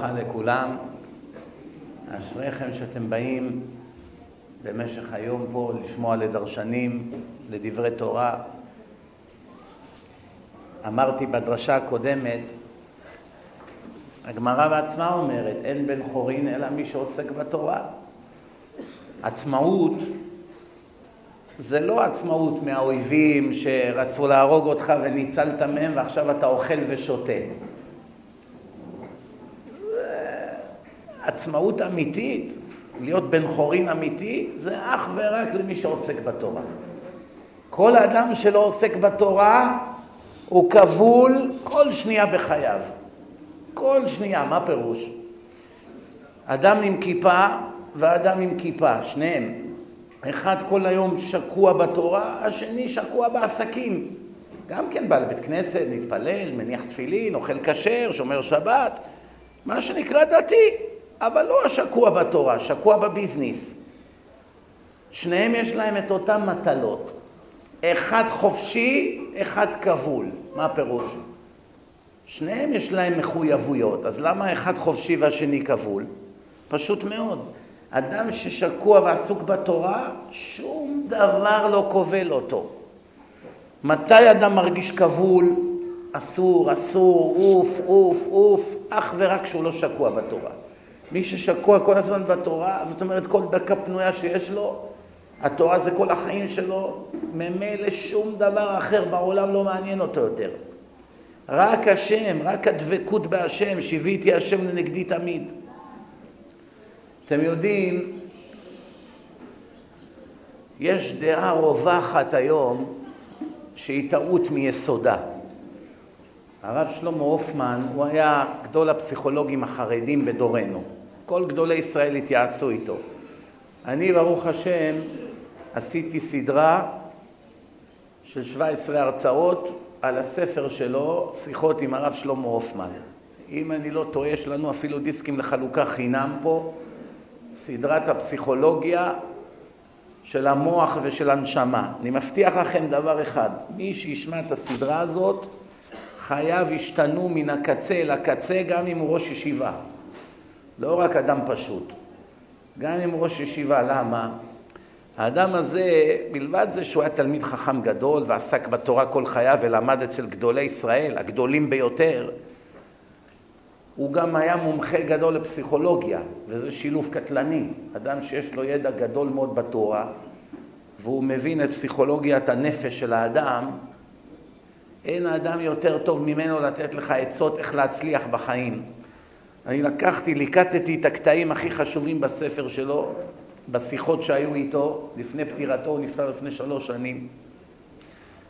וברכה לכולם. אשריכם שאתם באים במשך היום פה לשמוע לדרשנים, לדברי תורה. אמרתי בדרשה הקודמת, הגמרא בעצמה אומרת, אין בן חורין אלא מי שעוסק בתורה. עצמאות זה לא עצמאות מהאויבים שרצו להרוג אותך וניצלת מהם ועכשיו אתה אוכל ושותה. עצמאות אמיתית, להיות בן חורין אמיתי, זה אך ורק למי שעוסק בתורה. כל אדם שלא עוסק בתורה הוא כבול כל שנייה בחייו. כל שנייה, מה פירוש? אדם עם כיפה ואדם עם כיפה, שניהם. אחד כל היום שקוע בתורה, השני שקוע בעסקים. גם כן בא לבית כנסת, מתפלל, מניח תפילין, אוכל כשר, שומר שבת, מה שנקרא דתי. אבל לא השקוע בתורה, שקוע בביזנס. שניהם יש להם את אותן מטלות. אחד חופשי, אחד כבול. מה הפירוש? שניהם יש להם מחויבויות, אז למה אחד חופשי והשני כבול? פשוט מאוד. אדם ששקוע ועסוק בתורה, שום דבר לא כובל אותו. מתי אדם מרגיש כבול? אסור, אסור, אוף, אוף, אוף, אך ורק כשהוא לא שקוע בתורה. מי ששקוע כל הזמן בתורה, זאת אומרת כל דקה פנויה שיש לו, התורה זה כל החיים שלו, ממילא שום דבר אחר בעולם לא מעניין אותו יותר. רק השם, רק הדבקות בהשם, שיוויתי השם לנגדי תמיד. אתם יודעים, יש דעה רווחת היום שהיא טעות מיסודה. הרב שלמה הופמן, הוא היה גדול הפסיכולוגים החרדים בדורנו. כל גדולי ישראל התייעצו איתו. אני, ברוך השם, עשיתי סדרה של 17 הרצאות על הספר שלו, שיחות עם הרב שלמה הופמן. אם אני לא טועה, יש לנו אפילו דיסקים לחלוקה חינם פה, סדרת הפסיכולוגיה של המוח ושל הנשמה. אני מבטיח לכם דבר אחד, מי שישמע את הסדרה הזאת, חייו ישתנו מן הקצה אל הקצה, גם אם הוא ראש ישיבה. לא רק אדם פשוט, גם אם ראש ישיבה, למה? האדם הזה, מלבד זה שהוא היה תלמיד חכם גדול ועסק בתורה כל חייו ולמד אצל גדולי ישראל, הגדולים ביותר, הוא גם היה מומחה גדול לפסיכולוגיה, וזה שילוב קטלני. אדם שיש לו ידע גדול מאוד בתורה, והוא מבין את פסיכולוגיית הנפש של האדם, אין האדם יותר טוב ממנו לתת לך עצות איך להצליח בחיים. אני לקחתי, ליקטתי את הקטעים הכי חשובים בספר שלו, בשיחות שהיו איתו, לפני פטירתו, הוא נפטר לפני שלוש שנים.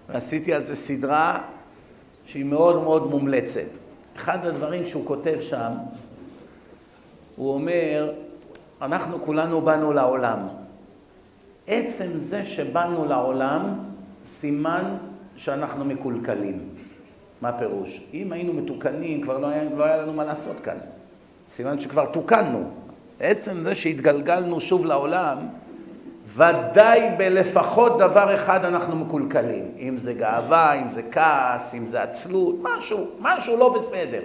ועשיתי על זה סדרה שהיא מאוד מאוד מומלצת. אחד הדברים שהוא כותב שם, הוא אומר, אנחנו כולנו באנו לעולם. עצם זה שבאנו לעולם, סימן שאנחנו מקולקלים. מה הפירוש? אם היינו מתוקנים, כבר לא היה, לא היה לנו מה לעשות כאן. סימן שכבר תוקנו. עצם זה שהתגלגלנו שוב לעולם, ודאי בלפחות דבר אחד אנחנו מקולקלים. אם זה גאווה, אם זה כעס, אם זה עצלות, משהו, משהו לא בסדר.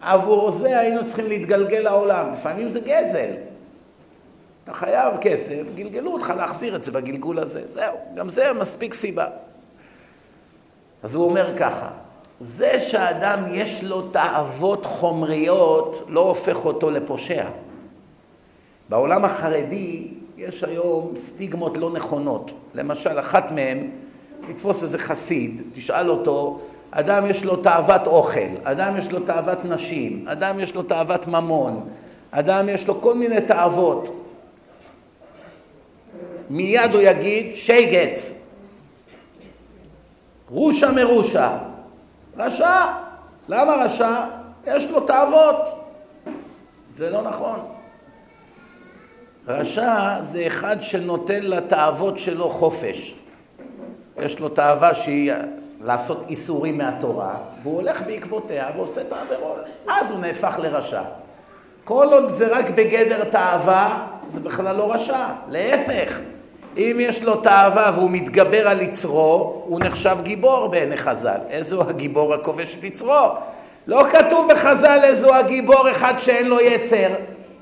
עבור זה היינו צריכים להתגלגל לעולם. לפעמים זה גזל. אתה חייב כסף, גלגלו אותך להחזיר את זה בגלגול הזה. זהו, גם זה מספיק סיבה. אז הוא אומר ככה, זה שאדם יש לו תאוות חומריות לא הופך אותו לפושע. בעולם החרדי יש היום סטיגמות לא נכונות. למשל, אחת מהן, תתפוס איזה חסיד, תשאל אותו, אדם יש לו תאוות אוכל, אדם יש לו תאוות נשים, אדם יש לו תאוות ממון, אדם יש לו כל מיני תאוות. מיד הוא יגיד שייגץ, רושה מרושה. רשע. למה רשע? יש לו תאוות. זה לא נכון. רשע זה אחד שנותן לתאוות שלו חופש. יש לו תאווה שהיא לעשות איסורים מהתורה, והוא הולך בעקבותיה ועושה את העבירות. אז הוא נהפך לרשע. כל עוד זה רק בגדר תאווה, זה בכלל לא רשע. להפך, אם יש לו תאווה והוא מתגבר על יצרו, הוא נחשב גיבור בעיני חז"ל. איזה הוא הגיבור הכובש את יצרו? לא כתוב בחז"ל איזו הגיבור אחד שאין לו יצר,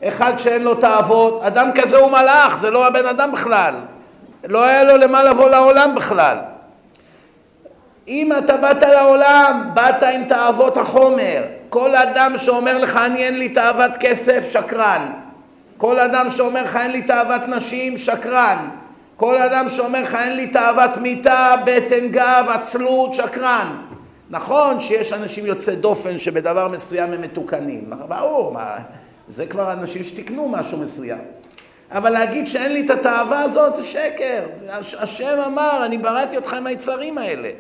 אחד שאין לו תאוות, אדם כזה הוא מלאך, זה לא הבן אדם בכלל. לא היה לו למה לבוא לעולם בכלל. אם אתה באת לעולם, באת עם תאוות החומר. כל אדם שאומר לך אני אין לי תאוות כסף, שקרן. כל אדם שאומר לך אין לי תאוות נשים, שקרן. כל אדם שאומר לך אין לי תאוות מיתה, בטן גב, עצלות, שקרן. נכון שיש אנשים יוצאי דופן שבדבר מסוים הם מתוקנים, ברור, מה, זה כבר אנשים שתיקנו משהו מסוים. אבל להגיד שאין לי את התאווה הזאת זה שקר. השם אמר, אני בראתי אותך עם היצרים האלה.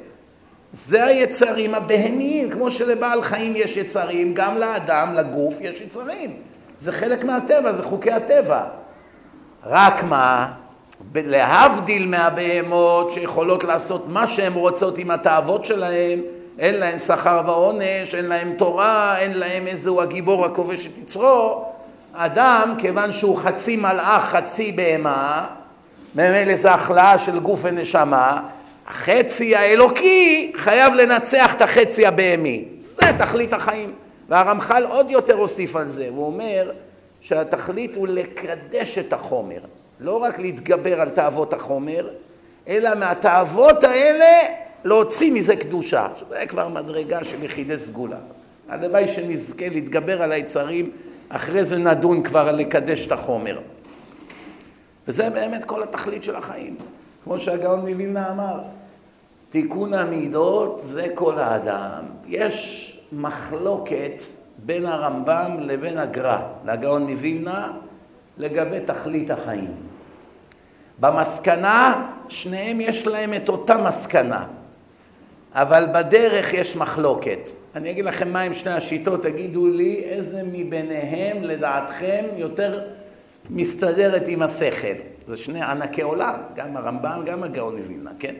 זה היצרים הבהמיים, כמו שלבעל חיים יש יצרים, גם לאדם, לגוף, יש יצרים. זה חלק מהטבע, זה חוקי הטבע. רק מה, להבדיל מהבהמות שיכולות לעשות מה שהן רוצות עם התאוות שלהן, אין להן שכר ועונש, אין להן תורה, אין להן איזהו הגיבור הכובש את יצרו. אדם, כיוון שהוא חצי מלאך, חצי בהמה, ממילא זה הכלאה של גוף ונשמה, החצי האלוקי חייב לנצח את החצי הבהמי. זה תכלית החיים. והרמח"ל עוד יותר הוסיף על זה, הוא אומר שהתכלית הוא לקדש את החומר, לא רק להתגבר על תאוות החומר, אלא מהתאוות האלה להוציא מזה קדושה. זה כבר מדרגה של יחידי סגולה. הלוואי שנזכה להתגבר על היצרים, אחרי זה נדון כבר על לקדש את החומר. וזה באמת כל התכלית של החיים. כמו שהגאון מווילנה אמר, תיקון המידות זה כל האדם. יש מחלוקת בין הרמב"ם לבין הגר"א, לגאון מווילנה, לגבי תכלית החיים. במסקנה, שניהם יש להם את אותה מסקנה, אבל בדרך יש מחלוקת. אני אגיד לכם מה עם שני השיטות, תגידו לי איזה מביניהם לדעתכם יותר מסתדרת עם השכל. זה שני ענקי עולם, גם הרמב"ם, גם הגאון מווילנה, כן?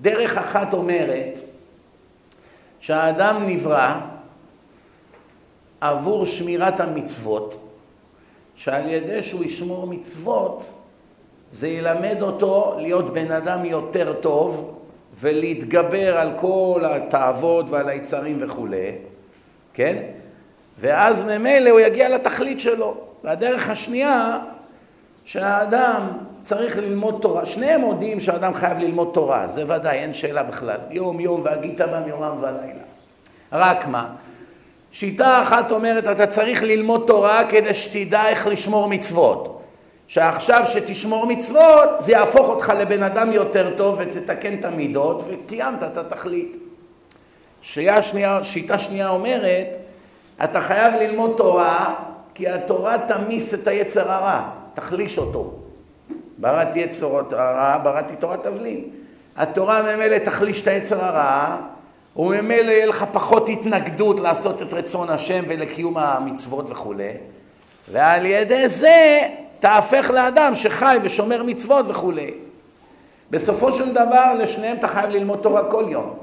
דרך אחת אומרת שהאדם נברא עבור שמירת המצוות, שעל ידי שהוא ישמור מצוות, זה ילמד אותו להיות בן אדם יותר טוב ולהתגבר על כל התאוות ועל היצרים וכולי, כן? ואז ממילא הוא יגיע לתכלית שלו. והדרך השנייה, שהאדם צריך ללמוד תורה. שניהם מודיעים שהאדם חייב ללמוד תורה, זה ודאי, אין שאלה בכלל. יום יום והגית בם יומם ולילה. רק מה? שיטה אחת אומרת, אתה צריך ללמוד תורה כדי שתדע איך לשמור מצוות. שעכשיו שתשמור מצוות, זה יהפוך אותך לבן אדם יותר טוב ותתקן את המידות וקיימת את התכלית. שיטה שנייה, שיטה שנייה אומרת, אתה חייב ללמוד תורה, כי התורה תמיס את היצר הרע, תחליש אותו. בראתי יצר הרע, בראתי תורת תבלין. התורה ממילא תחליש את היצר הרע, וממילא יהיה לך פחות התנגדות לעשות את רצון השם ולקיום המצוות וכולי, ועל ידי זה תהפך לאדם שחי ושומר מצוות וכולי. בסופו של דבר לשניהם אתה חייב ללמוד תורה כל יום,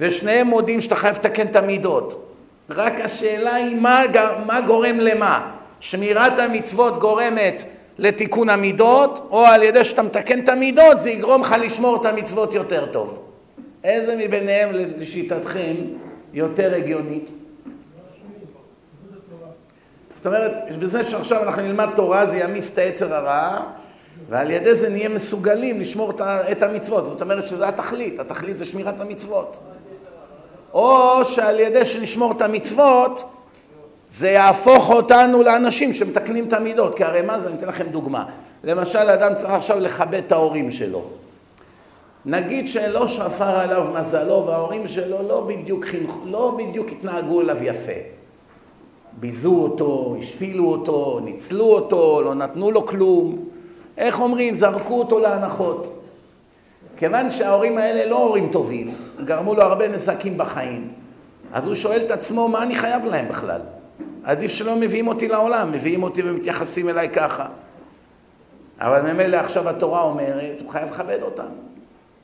ושניהם מודים שאתה חייב לתקן את המידות. רק השאלה היא מה, מה גורם למה. שמירת המצוות גורמת לתיקון המידות, או על ידי שאתה מתקן את המידות זה יגרום לך לשמור את המצוות יותר טוב. איזה מביניהם לשיטתכם יותר הגיונית? זאת אומרת, בזה שעכשיו אנחנו נלמד תורה זה ימיס את היצר הרע ועל ידי זה נהיה מסוגלים לשמור את המצוות. זאת אומרת שזה התכלית, התכלית זה שמירת המצוות. או שעל ידי שנשמור את המצוות זה יהפוך אותנו לאנשים שמתקנים את המידות, כי הרי מה זה, אני אתן לכם דוגמה. למשל, אדם צריך עכשיו לכבד את ההורים שלו. נגיד שלא שפר עליו מזלו וההורים שלו לא בדיוק, חינכ... לא בדיוק התנהגו אליו יפה. ביזו אותו, השפילו אותו, ניצלו אותו, לא נתנו לו כלום. איך אומרים? זרקו אותו להנחות. כיוון שההורים האלה לא הורים טובים, גרמו לו הרבה נזקים בחיים, אז הוא שואל את עצמו, מה אני חייב להם בכלל? עדיף שלא מביאים אותי לעולם, מביאים אותי ומתייחסים אליי ככה. אבל ממילא עכשיו התורה אומרת, הוא חייב לכבד אותם.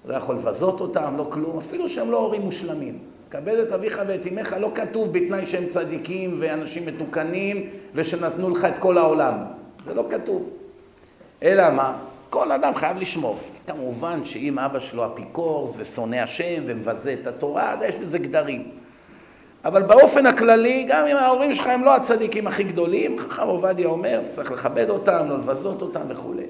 לא יכול לבזות אותם, לא כלום, אפילו שהם לא הורים מושלמים. כבד את אביך ואת אמך, לא כתוב בתנאי שהם צדיקים ואנשים מתוקנים ושנתנו לך את כל העולם. זה לא כתוב. אלא מה? כל אדם חייב לשמור. כמובן שאם אבא שלו אפיקורס ושונא השם ומבזה את התורה, יש בזה גדרים. אבל באופן הכללי, גם אם ההורים שלך הם לא הצדיקים הכי גדולים, חכם עובדיה אומר, צריך לכבד אותם, לא לבזות אותם וכולי.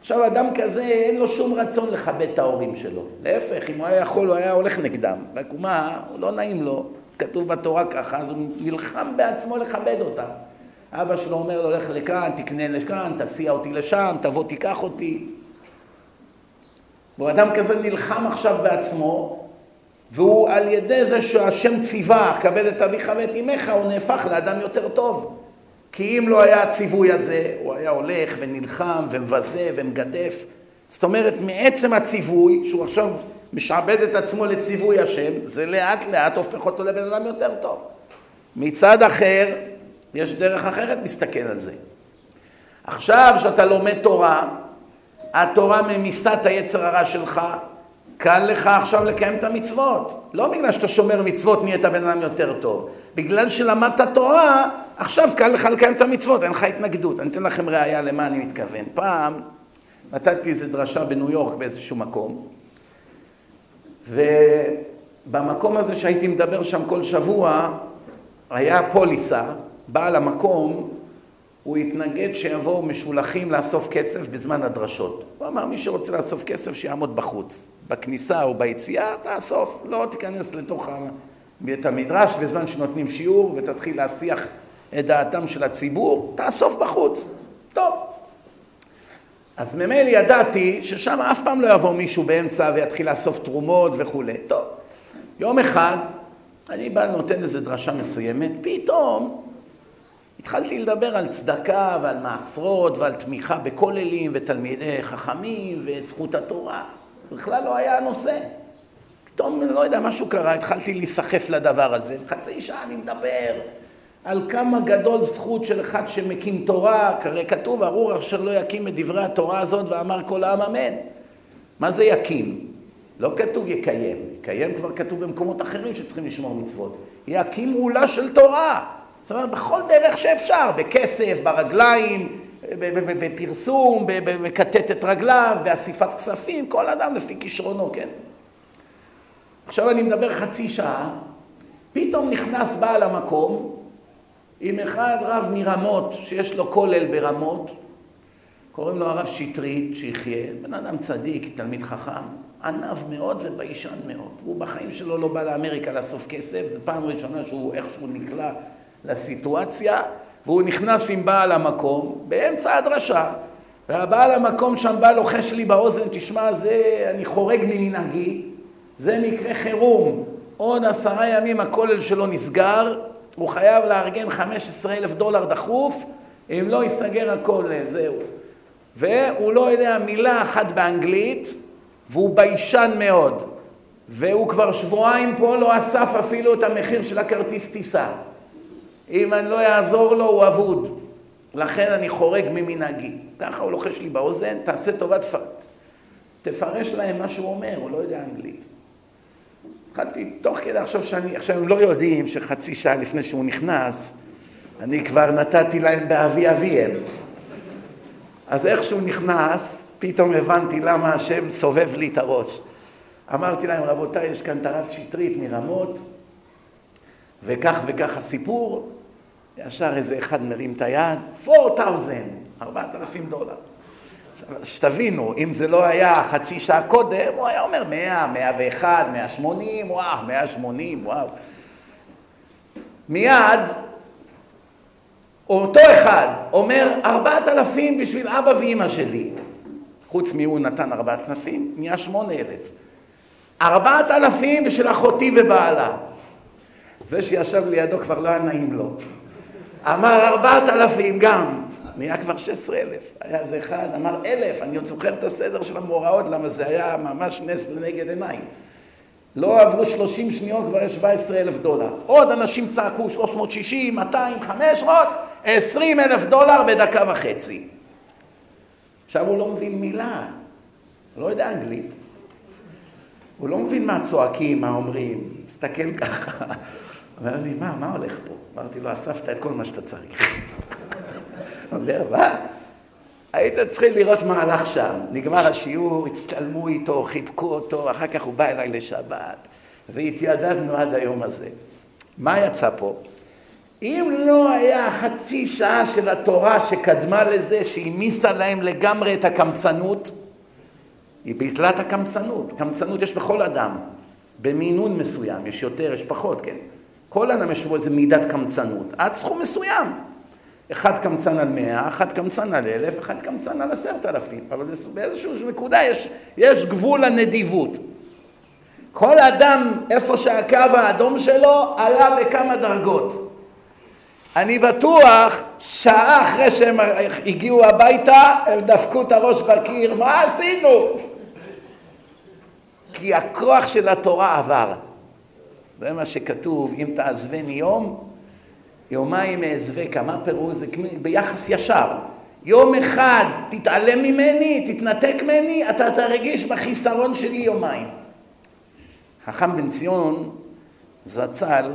עכשיו, אדם כזה, אין לו שום רצון לכבד את ההורים שלו. להפך, אם הוא היה יכול, הוא היה הולך נגדם. רק מה, הוא לא נעים לו, כתוב בתורה ככה, אז הוא נלחם בעצמו לכבד אותם. אבא שלו אומר לו, לך לכאן, תקנה לכאן, תסיע אותי לשם, תבוא תיקח אותי. ואדם כזה נלחם עכשיו בעצמו, והוא על ידי זה שהשם ציווה, כבד את אביך ואת אמך, הוא נהפך לאדם יותר טוב. כי אם לא היה הציווי הזה, הוא היה הולך ונלחם ומבזה ומגדף. זאת אומרת, מעצם הציווי, שהוא עכשיו משעבד את עצמו לציווי השם, זה לאט לאט הופך אותו לבן אדם יותר טוב. מצד אחר, יש דרך אחרת להסתכל על זה. עכשיו שאתה לומד תורה, התורה ממיסה את היצר הרע שלך, קל לך עכשיו לקיים את המצוות. לא בגלל שאתה שומר מצוות נהיית בן אדם יותר טוב. בגלל שלמדת תורה, עכשיו קל לך לקיים את המצוות, אין לך התנגדות. אני אתן לכם ראייה למה אני מתכוון. פעם נתתי איזו דרשה בניו יורק באיזשהו מקום, ובמקום הזה שהייתי מדבר שם כל שבוע, היה פוליסה, בעל המקום, הוא התנגד שיבואו משולחים לאסוף כסף בזמן הדרשות. הוא אמר, מי שרוצה לאסוף כסף שיעמוד בחוץ. בכניסה או ביציאה, תאסוף, לא תיכנס לתוך בית המדרש בזמן שנותנים שיעור ותתחיל להסיח את דעתם של הציבור, תאסוף בחוץ. טוב. אז ממילא ידעתי ששם אף פעם לא יבוא מישהו באמצע ויתחיל לאסוף תרומות וכולי. טוב. יום אחד, אני בא לנותן איזו דרשה מסוימת, פתאום התחלתי לדבר על צדקה ועל מעשרות ועל תמיכה בכוללים ותלמידי חכמים וזכות התורה. בכלל לא היה הנושא. פתאום, לא יודע, משהו קרה, התחלתי להיסחף לדבר הזה. חצי שעה אני מדבר על כמה גדול זכות של אחד שמקים תורה, כרי כתוב, ארור אשר לא יקים את דברי התורה הזאת ואמר כל העם אמן. מה זה יקים? לא כתוב יקיים. יקיים כבר כתוב במקומות אחרים שצריכים לשמור מצוות. יקים עולה של תורה. זאת אומרת, בכל דרך שאפשר, בכסף, ברגליים, בפרסום, בכתת את רגליו, באסיפת כספים, כל אדם לפי כישרונו, כן? עכשיו אני מדבר חצי שעה, פתאום נכנס בעל המקום עם אחד רב מרמות, שיש לו כולל ברמות, קוראים לו הרב שטרית, שיחיה, בן אדם צדיק, תלמיד חכם, ענב מאוד וביישן מאוד. הוא בחיים שלו לא בא לאמריקה לאסוף כסף, זו פעם ראשונה שהוא איכשהו נקלע לסיטואציה, והוא נכנס עם בעל המקום באמצע הדרשה, והבעל המקום שם בא לוחש לי באוזן, תשמע, זה, אני חורג ממנהגי, זה מקרה חירום. עוד עשרה ימים הכולל שלו נסגר, הוא חייב לארגן 15 אלף דולר דחוף, אם לא ייסגר הכולל, זהו. והוא לא יודע מילה אחת באנגלית, והוא ביישן מאוד. והוא כבר שבועיים פה לא אסף אפילו את המחיר של הכרטיס טיסה. אם אני לא אעזור לו, הוא אבוד. לכן אני חורג ממנהגי. ככה הוא לוחש לי באוזן, תעשה טובת פרט. תפרש להם מה שהוא אומר, הוא לא יודע אנגלית. התחלתי, תוך כדי עכשיו שאני, עכשיו הם לא יודעים שחצי שעה לפני שהוא נכנס, אני כבר נתתי להם באבי אביהם. אז איך שהוא נכנס, פתאום הבנתי למה השם סובב לי את הראש. אמרתי להם, רבותיי, יש כאן את הרב שטרית מרמות, וכך וכך הסיפור, ישר איזה אחד מרים את היד, 4,000, 4,000 דולר. שתבינו, אם זה לא היה חצי שעה קודם, הוא היה אומר 100, 101, 180, וואו, 180, וואו. מיד, אותו אחד אומר, 4,000 בשביל אבא ואימא שלי. חוץ מהוא נתן 4,000, נהיה 8,000. 4,000 בשביל אחותי ובעלה. זה שישב לידו כבר לא היה נעים לו. אמר ארבעת אלפים גם, נהיה כבר שש עשרה אלף. היה איזה אחד, אמר אלף, אני עוד זוכר את הסדר של המאורעות, למה זה היה ממש נס לנגד עיניי. לא עברו שלושים שניות, כבר יש שבע עשרה אלף דולר. עוד אנשים צעקו שלוש מאות שישים, מאתיים, חמש מאות, עשרים אלף דולר בדקה וחצי. עכשיו הוא לא מבין מילה, לא יודע אנגלית. הוא לא מבין מה צועקים, מה אומרים, מסתכל ככה. אומר לי, מה, מה הולך פה? אמרתי לו, אספת את כל מה שאתה צריך. אומר, מה? היית צריך לראות מה הלך שם. נגמר השיעור, הצטלמו איתו, חיבקו אותו, אחר כך הוא בא אליי לשבת, והתיידדנו עד היום הזה. מה יצא פה? אם לא היה חצי שעה של התורה שקדמה לזה, שהעמיסה להם לגמרי את הקמצנות, היא ביטלה את הקמצנות. קמצנות יש בכל אדם, במינון מסוים, יש יותר, יש פחות, כן? כל אדם יש בו איזה מידת קמצנות, עד סכום מסוים. אחד קמצן על מאה, אחד קמצן על אלף, אחד קמצן על עשרת אלפים. אבל באיזושהי נקודה יש, יש גבול לנדיבות. כל אדם, איפה שהקו האדום שלו, עלה בכמה דרגות. אני בטוח, שעה אחרי שהם הגיעו הביתה, הם דפקו את הראש בקיר, מה עשינו? כי הכוח של התורה עבר. זה מה שכתוב, אם תעזבני יום, יומיים אעזבך. מה פירוש? זה ביחס ישר. יום אחד תתעלם ממני, תתנתק ממני, אתה תרגיש בחיסרון שלי יומיים. חכם בן ציון זצ"ל,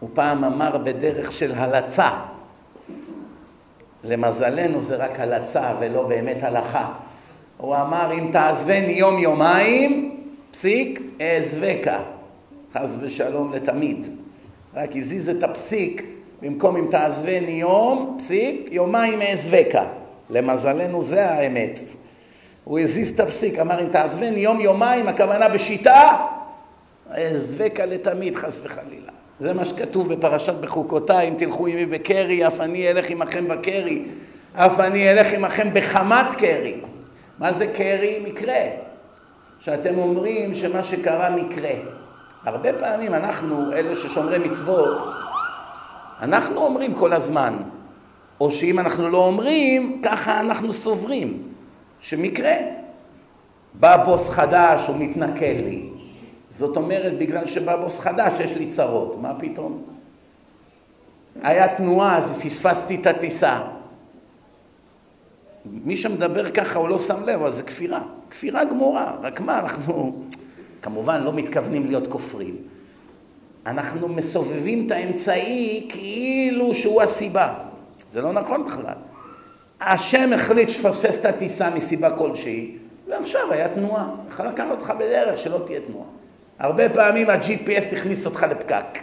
הוא פעם אמר בדרך של הלצה. למזלנו זה רק הלצה ולא באמת הלכה. הוא אמר, אם תעזבני יום יומיים, פסיק, אעזבקה. חס ושלום לתמיד. רק הזיז את הפסיק, במקום אם תעזבני יום, פסיק, יומיים אעזבקה. למזלנו זה האמת. הוא הזיז את הפסיק, אמר אם תעזבני יום יומיים, הכוונה בשיטה, אעזבקה לתמיד, חס וחלילה. זה מה שכתוב בפרשת בחוקותיי, אם תלכו עמי בקרי, אף אני אלך עמכם בקרי, אף אני אלך עמכם בחמת קרי. מה זה קרי? מקרה. שאתם אומרים שמה שקרה מקרה. הרבה פעמים אנחנו, אלה ששומרי מצוות, אנחנו אומרים כל הזמן, או שאם אנחנו לא אומרים, ככה אנחנו סוברים, שמקרה. בא בוס חדש, הוא מתנכל לי. זאת אומרת, בגלל שבא בוס חדש, יש לי צרות. מה פתאום? היה תנועה, אז פספסתי את הטיסה. מי שמדבר ככה הוא לא שם לב, אבל זה כפירה. כפירה גמורה. רק מה, אנחנו כמובן לא מתכוונים להיות כופרים. אנחנו מסובבים את האמצעי כאילו שהוא הסיבה. זה לא נכון בכלל. השם החליט שפספס את הטיסה מסיבה כלשהי, ועכשיו היה תנועה. יכול לקחת אותך בדרך שלא תהיה תנועה. הרבה פעמים ה-GPS הכניס אותך לפקק.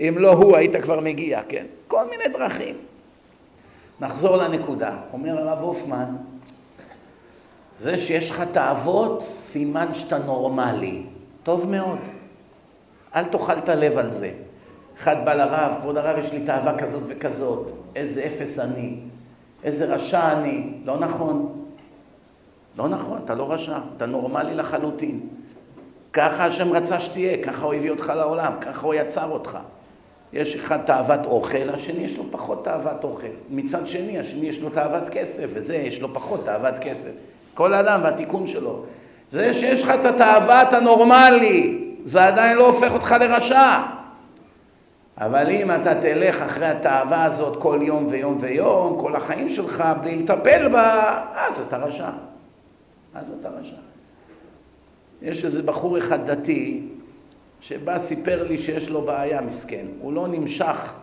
אם לא הוא, היית כבר מגיע, כן? כל מיני דרכים. נחזור לנקודה. אומר הרב הופמן, זה שיש לך תאוות, סימן שאתה נורמלי. טוב מאוד. אל תאכל את הלב על זה. אחד בא לרב, כבוד הרב, יש לי תאווה כזאת וכזאת. איזה אפס אני. איזה רשע אני. לא נכון. לא נכון, אתה לא רשע, אתה נורמלי לחלוטין. ככה השם רצה שתהיה, ככה הוא הביא אותך לעולם, ככה הוא יצר אותך. יש אחד תאוות אוכל, השני יש לו פחות תאוות אוכל. מצד שני, השני יש לו תאוות כסף, וזה יש לו פחות תאוות כסף. כל אדם והתיקון שלו. זה שיש לך את התאוות הנורמלי, זה עדיין לא הופך אותך לרשע. אבל אם אתה תלך אחרי התאווה הזאת כל יום ויום ויום, כל החיים שלך, בלי לטפל בה, אז אתה רשע. אז אתה רשע. יש איזה בחור אחד דתי, שבא סיפר לי שיש לו בעיה, מסכן. הוא לא נמשך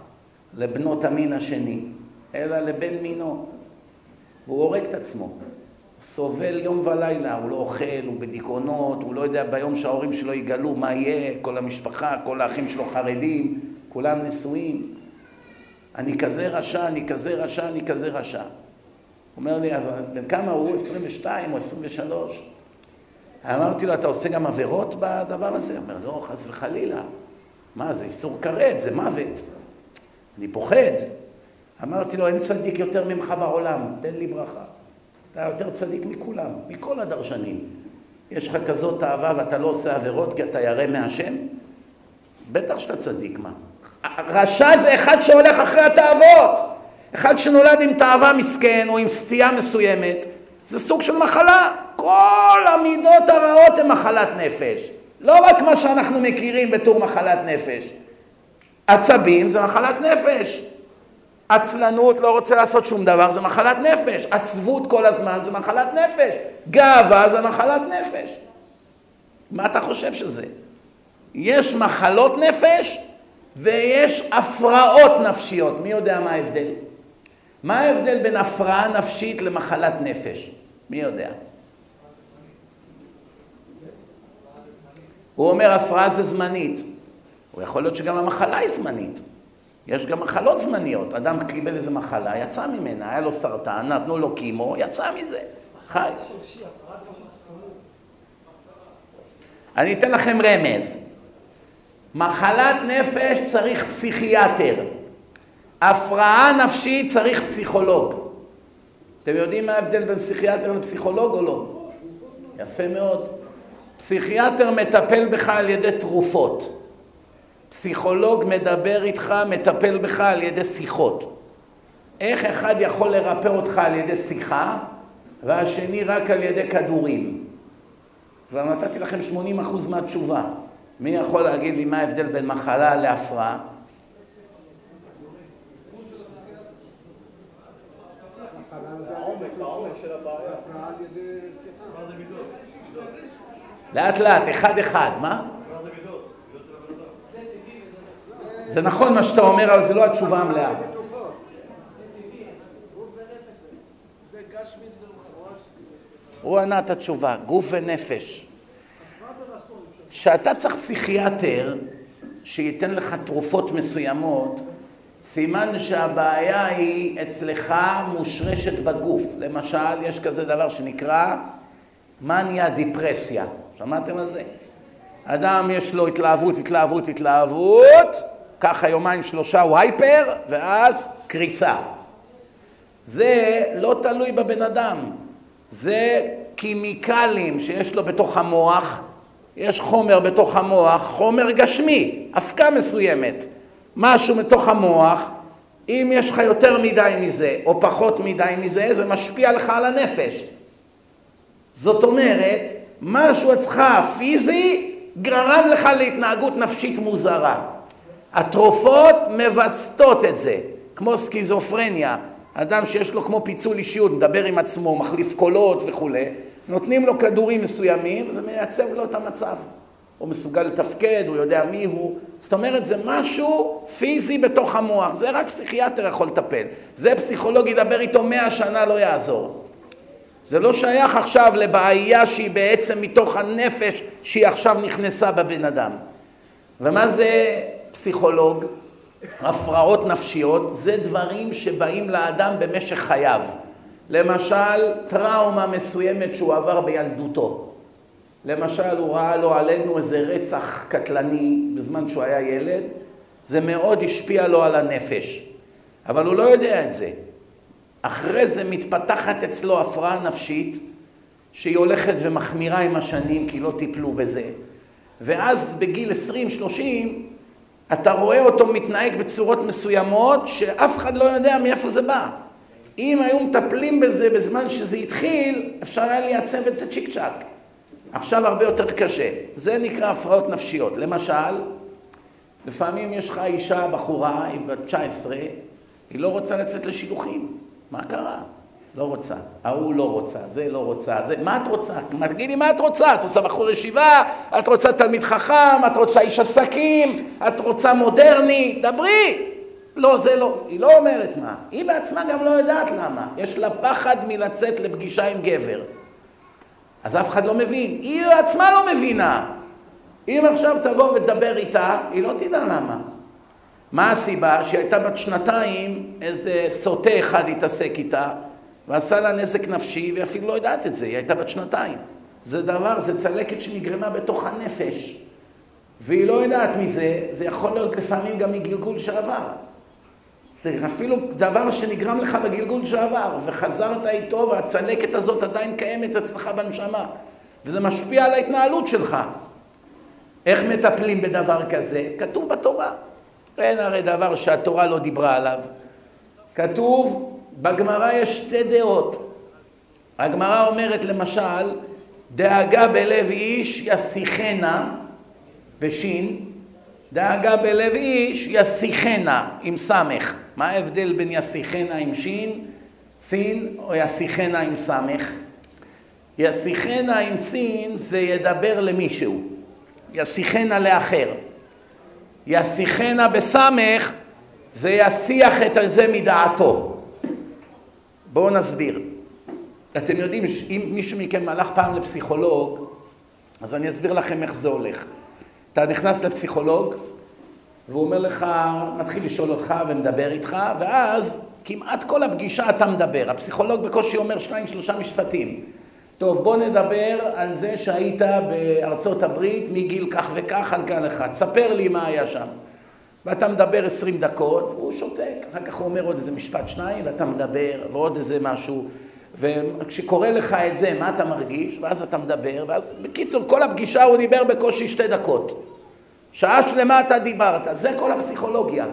לבנות המין השני, אלא לבן מינו. והוא הורג את עצמו. סובל יום ולילה, הוא לא אוכל, הוא בדיכאונות, הוא לא יודע ביום שההורים שלו יגלו מה יהיה, כל המשפחה, כל האחים שלו חרדים, כולם נשואים. אני כזה רשע, אני כזה רשע, אני כזה רשע. אומר לי, אז בן כמה הוא? 22 או 23? אמרתי לו, אתה עושה גם עבירות בדבר הזה? הוא אומר, לא, חס וחלילה. מה, זה איסור כרת, זה מוות. אני פוחד. אמרתי לו, אין צדיק יותר ממך בעולם, תן לי ברכה. אתה יותר צדיק מכולם, מכל הדרשנים. יש לך כזאת אהבה ואתה לא עושה עבירות כי אתה ירא מהשם? בטח שאתה צדיק, מה? רשע זה אחד שהולך אחרי התאוות. אחד שנולד עם תאווה מסכן או עם סטייה מסוימת, זה סוג של מחלה. כל המידות הרעות הן מחלת נפש. לא רק מה שאנחנו מכירים בתור מחלת נפש. עצבים זה מחלת נפש. עצלנות, לא רוצה לעשות שום דבר, זה מחלת נפש. עצבות כל הזמן זה מחלת נפש. גאווה זה מחלת נפש. מה אתה חושב שזה? יש מחלות נפש ויש הפרעות נפשיות. מי יודע מה ההבדל? מה ההבדל בין הפרעה נפשית למחלת נפש? מי יודע? הוא אומר הפרעה זה זמנית. או יכול להיות שגם המחלה היא זמנית. יש גם מחלות זמניות. אדם קיבל איזה מחלה, יצא ממנה, היה לו סרטן, נתנו לו קימו, יצא מזה, חי. אני אתן לכם רמז. מחלת נפש צריך פסיכיאטר. הפרעה נפשית צריך פסיכולוג. אתם יודעים מה ההבדל בין פסיכיאטר לפסיכולוג או לא? יפה מאוד. פסיכיאטר מטפל בך על ידי תרופות. פסיכולוג מדבר איתך, מטפל בך על ידי שיחות. איך אחד יכול לרפא אותך על ידי שיחה, והשני רק על ידי כדורים? כבר נתתי לכם 80% מהתשובה. מי יכול להגיד לי מה ההבדל בין מחלה להפרעה? לאט לאט, אחד אחד, מה? זה נכון מה שאתה אומר, אבל זה לא התשובה המלאה. הוא ענה את התשובה, גוף ונפש. כשאתה צריך פסיכיאטר שייתן לך תרופות מסוימות, סימן שהבעיה היא אצלך מושרשת בגוף. למשל, יש כזה דבר שנקרא מניה דיפרסיה. שמעתם על זה? אדם יש לו התלהבות, התלהבות, התלהבות, ככה יומיים שלושה הוא הייפר, ואז קריסה. זה לא תלוי בבן אדם, זה קימיקלים שיש לו בתוך המוח, יש חומר בתוך המוח, חומר גשמי, אבקה מסוימת, משהו מתוך המוח, אם יש לך יותר מדי מזה או פחות מדי מזה, זה משפיע לך על הנפש. זאת אומרת, משהו אצלך פיזי גרם לך להתנהגות נפשית מוזרה. התרופות מווסתות את זה, כמו סקיזופרניה, אדם שיש לו כמו פיצול אישיות, מדבר עם עצמו, מחליף קולות וכולי, נותנים לו כדורים מסוימים, זה מייצב לו את המצב. הוא מסוגל לתפקד, הוא יודע מי הוא. זאת אומרת, זה משהו פיזי בתוך המוח, זה רק פסיכיאטר יכול לטפל. זה פסיכולוג ידבר איתו מאה שנה, לא יעזור. זה לא שייך עכשיו לבעיה שהיא בעצם מתוך הנפש שהיא עכשיו נכנסה בבן אדם. ומה זה פסיכולוג? הפרעות נפשיות זה דברים שבאים לאדם במשך חייו. למשל, טראומה מסוימת שהוא עבר בילדותו. למשל, הוא ראה לו עלינו איזה רצח קטלני בזמן שהוא היה ילד, זה מאוד השפיע לו על הנפש. אבל הוא לא יודע את זה. אחרי זה מתפתחת אצלו הפרעה נפשית, שהיא הולכת ומחמירה עם השנים כי לא טיפלו בזה. ואז בגיל 20-30 אתה רואה אותו מתנהג בצורות מסוימות שאף אחד לא יודע מאיפה זה בא. אם היו מטפלים בזה בזמן שזה התחיל, אפשר היה לייצב את זה צ'יק צ'אק. עכשיו הרבה יותר קשה. זה נקרא הפרעות נפשיות. למשל, לפעמים יש לך אישה, בחורה, היא בת 19, היא לא רוצה לצאת לשידוכים. מה קרה? לא רוצה. ההוא לא רוצה, זה לא רוצה, זה... מה את רוצה? תגידי מה את רוצה? את רוצה בחור ישיבה? את רוצה תלמיד חכם? את רוצה איש עסקים? את רוצה מודרני? דברי! לא, זה לא. היא לא אומרת מה. היא בעצמה גם לא יודעת למה. יש לה פחד מלצאת לפגישה עם גבר. אז אף אחד לא מבין. היא עצמה לא מבינה. אם עכשיו תבוא ותדבר איתה, היא לא תדע למה. מה הסיבה? שהיא הייתה בת שנתיים, איזה סוטה אחד התעסק איתה, ועשה לה נזק נפשי, והיא אפילו לא יודעת את זה, היא הייתה בת שנתיים. זה דבר, זה צלקת שנגרמה בתוך הנפש, והיא לא יודעת מזה, זה יכול להיות לפעמים גם מגלגול שעבר. זה אפילו דבר שנגרם לך בגלגול שעבר, וחזרת איתו, והצלקת הזאת עדיין קיימת אצלך בנשמה, וזה משפיע על ההתנהלות שלך. איך מטפלים בדבר כזה? כתוב בתורה. אין הרי דבר שהתורה לא דיברה עליו. כתוב, בגמרא יש שתי דעות. הגמרא אומרת למשל, דאגה בלב איש יסיחנה, בשין, דאגה בלב איש יסיחנה, עם סמך. מה ההבדל בין יסיחנה עם שין, סין, או יסיחנה עם סמך? יסיחנה עם סין זה ידבר למישהו, יסיחנה לאחר. יסיחנה בסמך זה יסיח את זה מדעתו. בואו נסביר. אתם יודעים, אם מישהו מכם הלך פעם לפסיכולוג, אז אני אסביר לכם איך זה הולך. אתה נכנס לפסיכולוג, והוא אומר לך, מתחיל לשאול אותך ומדבר איתך, ואז כמעט כל הפגישה אתה מדבר. הפסיכולוג בקושי אומר שניים, שלושה משפטים. טוב, בוא נדבר על זה שהיית בארצות הברית מגיל כך וכך על גל אחד. ספר לי מה היה שם. ואתה מדבר עשרים דקות, והוא שותק. אחר כך הוא אומר עוד איזה משפט שניים, ואתה מדבר, ועוד איזה משהו. וכשקורה לך את זה, מה אתה מרגיש? ואז אתה מדבר, ואז... בקיצור, כל הפגישה הוא דיבר בקושי שתי דקות. שעה שלמה אתה דיברת. זה כל הפסיכולוגיה.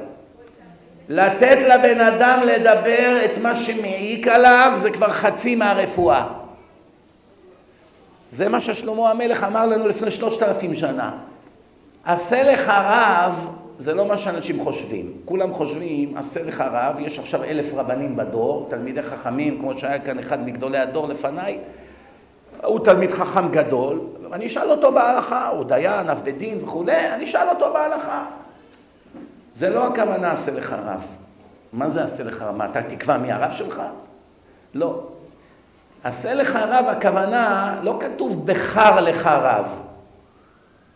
לתת לבן אדם לדבר את מה שמעיק עליו, זה כבר חצי מהרפואה. זה מה ששלמה המלך אמר לנו לפני שלושת אלפים שנה. עשה לך רב, זה לא מה שאנשים חושבים. כולם חושבים, עשה לך רב, יש עכשיו אלף רבנים בדור, תלמידי חכמים, כמו שהיה כאן אחד מגדולי הדור לפניי, הוא תלמיד חכם גדול, אני אשאל אותו בהלכה, הוא דיין, בית דין וכולי, אני אשאל אותו בהלכה. זה לא הכוונה עשה לך רב. מה זה עשה לך רב? מה, אתה תקבע מי הרב שלך? לא. עשה לך רב, הכוונה, לא כתוב בחר לך רב.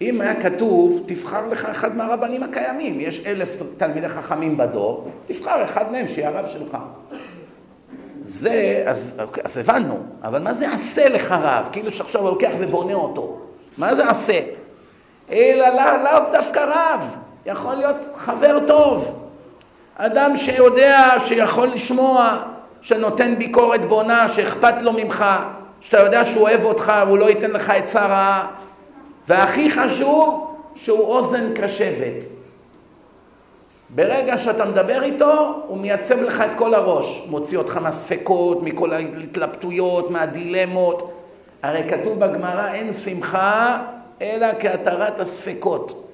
אם היה כתוב, תבחר לך אחד מהרבנים הקיימים. יש אלף תלמידי חכמים בדור, תבחר אחד מהם שיהיה הרב שלך. זה, אז, אז הבנו, אבל מה זה עשה לך רב? כאילו שעכשיו הוא לוקח ובונה אותו. מה זה עשה? אלא לאו לא דווקא רב, יכול להיות חבר טוב. אדם שיודע, שיכול לשמוע, שנותן ביקורת בונה, שאכפת לו ממך, שאתה יודע שהוא אוהב אותך והוא לא ייתן לך עצה רעה, והכי חשוב, שהוא אוזן קשבת. ברגע שאתה מדבר איתו, הוא מייצב לך את כל הראש. מוציא אותך מהספקות, מכל ההתלבטויות, מהדילמות. הרי כתוב בגמרא, אין שמחה אלא כהתרת הספקות.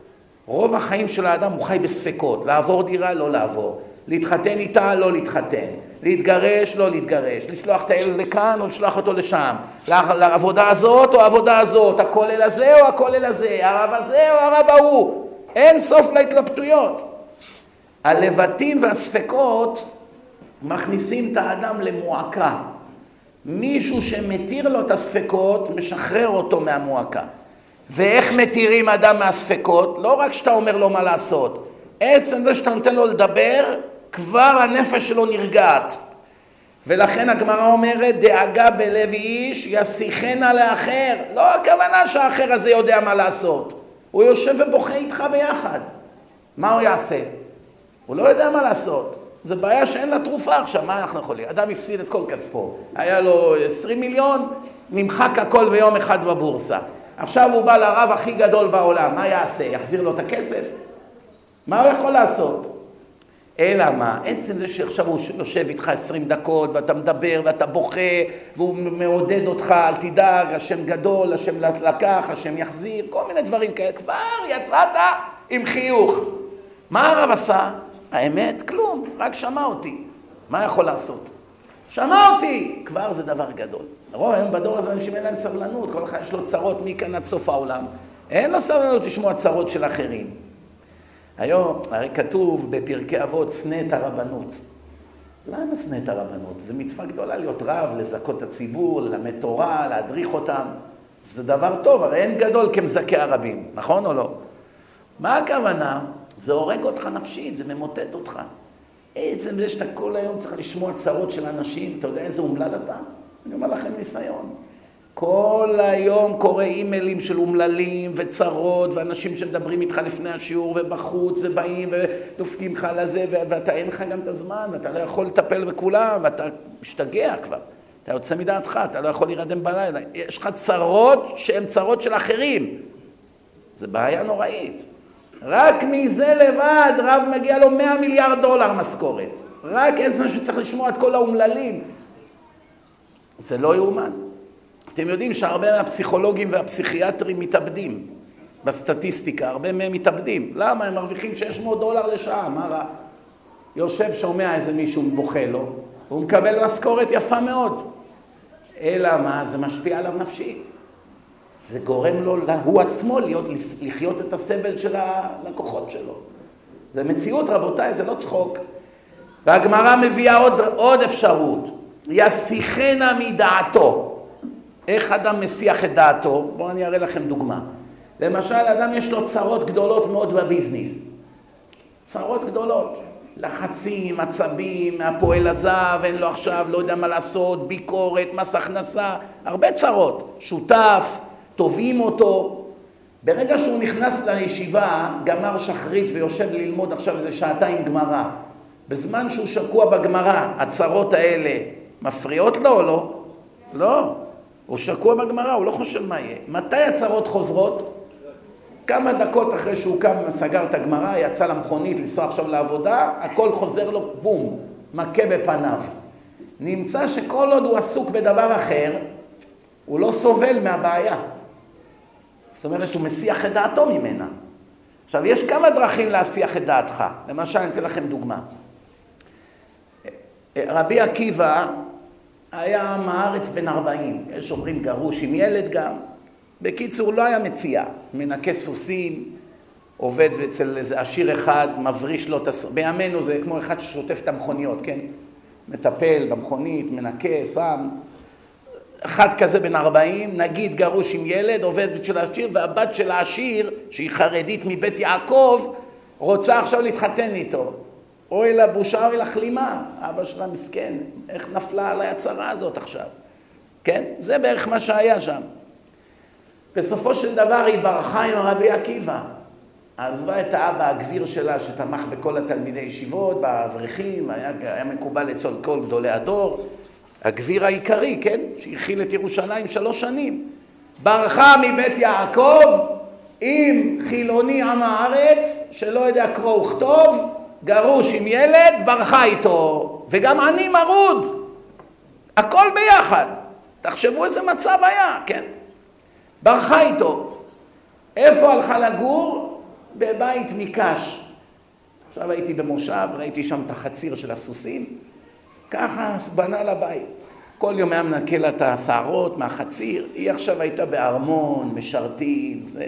רוב החיים של האדם הוא חי בספקות. לעבור דירה, לא לעבור. להתחתן איתה, לא להתחתן. להתגרש, לא להתגרש. לשלוח את הילד לכאן או לשלוח אותו לשם. לעבודה הזאת או העבודה הזאת. הכולל הזה או הכולל הזה. הרב הזה או הרב ההוא. אין סוף להתלבטויות. הלבטים והספקות מכניסים את האדם למועקה. מישהו שמתיר לו את הספקות, משחרר אותו מהמועקה. ואיך מתירים אדם מהספקות? לא רק שאתה אומר לו מה לעשות, עצם זה שאתה נותן לו לדבר, כבר הנפש שלו נרגעת. ולכן הגמרא אומרת, דאגה בלב איש יסיחנה לאחר. לא הכוונה שהאחר הזה יודע מה לעשות. הוא יושב ובוכה איתך ביחד. מה הוא יעשה? הוא לא יודע מה לעשות. זו בעיה שאין לה תרופה עכשיו, מה אנחנו יכולים? אדם הפסיד את כל כספו. היה לו 20 מיליון, נמחק הכל ביום אחד בבורסה. עכשיו הוא בא לרב הכי גדול בעולם, מה יעשה? יחזיר לו את הכסף? מה הוא יכול לעשות? אלא מה? עצם זה שעכשיו הוא יושב איתך עשרים דקות ואתה מדבר ואתה בוכה והוא מעודד אותך, אל תדאג, השם גדול, השם לקח, השם יחזיר, כל מיני דברים כאלה. כבר יצאת עם חיוך. מה הרב עשה? האמת, כלום, רק שמע אותי. מה יכול לעשות? שמע אותי! כבר זה דבר גדול. רוב היום בדור הזה אנשים אין להם סבלנות, כל אחד יש לו צרות מכאן עד סוף העולם. אין לו סבלנות לשמוע צרות של אחרים. היום, הרי כתוב בפרקי אבות, שנא את הרבנות. למה שנא את הרבנות? זו מצווה גדולה להיות רב, לזכות את הציבור, ללמד תורה, להדריך אותם. זה דבר טוב, הרי אין גדול כמזכה הרבים, נכון או לא? מה הכוונה? זה הורג אותך נפשית, זה ממוטט אותך. עצם זה שאתה כל היום צריך לשמוע צרות של אנשים, אתה יודע איזה אומלל אתה? אני אומר לכם ניסיון. כל היום קורא אימיילים של אומללים וצרות ואנשים שמדברים איתך לפני השיעור ובחוץ ובאים ודופקים לך על הזה ואתה אין לך גם את הזמן ואתה לא יכול לטפל בכולם ואתה משתגע כבר. אתה יוצא מדעתך, אתה לא יכול להירדם בלילה. יש לך צרות שהן צרות של אחרים. זה בעיה נוראית. רק מזה לבד רב מגיע לו 100 מיליארד דולר משכורת. רק זמן שצריך לשמוע את כל האומללים. זה לא יאומן. אתם יודעים שהרבה מהפסיכולוגים והפסיכיאטרים מתאבדים בסטטיסטיקה, הרבה מהם מתאבדים. למה? הם מרוויחים 600 דולר לשעה, מה רע? יושב, שומע איזה מישהו בוכה לו, הוא מקבל משכורת יפה מאוד. אלא מה? זה משפיע עליו נפשית. זה גורם לו, הוא עצמו, להיות, לחיות את הסבל של הלקוחות שלו. זה מציאות, רבותיי, זה לא צחוק. והגמרא מביאה עוד, עוד אפשרות. יסיחנה מדעתו. איך אדם מסיח את דעתו? בואו אני אראה לכם דוגמה. למשל, אדם יש לו צרות גדולות מאוד בביזנס. צרות גדולות. לחצים, עצבים, הפועל עזב, אין לו עכשיו, לא יודע מה לעשות, ביקורת, מס הכנסה, הרבה צרות. שותף, תובעים אותו. ברגע שהוא נכנס לישיבה, גמר שחרית ויושב ללמוד עכשיו איזה שעתיים גמרא. בזמן שהוא שקוע בגמרא, הצרות האלה מפריעות לו או לא? לא. הוא שקוע בגמרא, הוא לא חושב מה יהיה. מתי הצרות חוזרות? כמה דקות אחרי שהוא קם, סגר את הגמרא, יצא למכונית לנסוע עכשיו לעבודה, הכל חוזר לו, בום, מכה בפניו. נמצא שכל עוד הוא עסוק בדבר אחר, הוא לא סובל מהבעיה. זאת אומרת, הוא מסיח את דעתו ממנה. עכשיו, יש כמה דרכים להסיח את דעתך. למשל, אני אתן לכם דוגמה. רבי עקיבא היה עם הארץ בן 40, יש אומרים גרוש עם ילד גם. בקיצור, לא היה מציאה. מנקה סוסים, עובד אצל איזה עשיר אחד, מבריש לו את הס... בימינו זה כמו אחד ששוטף את המכוניות, כן? מטפל במכונית, מנקה, שם. אחד כזה בן 40, נגיד גרוש עם ילד, עובד של העשיר, והבת של העשיר, שהיא חרדית מבית יעקב, רוצה עכשיו להתחתן איתו. אוי לבושה, אוי לכלימה. אבא שלה מסכן, איך נפלה עליי הצרה הזאת עכשיו? כן? זה בערך מה שהיה שם. בסופו של דבר היא ברחה עם הרבי עקיבא. עזבה את האבא הגביר שלה שתמך בכל התלמידי ישיבות, באברכים, היה, היה מקובל אצל כל גדולי הדור. הגביר העיקרי, כן? שהכיל את ירושלים שלוש שנים. ברחה מבית יעקב עם חילוני עם הארץ, שלא יודע קרוא וכתוב, גרוש עם ילד, ברחה איתו, וגם עני מרוד. הכל ביחד. תחשבו איזה מצב היה, כן? ברחה איתו. איפה הלכה לגור? בבית מקש. עכשיו הייתי במושב, ראיתי שם את החציר של הסוסים, ככה בנה לה בית. כל יום היה מנקה לה את השערות מהחציר, היא עכשיו הייתה בארמון, משרתים, זה.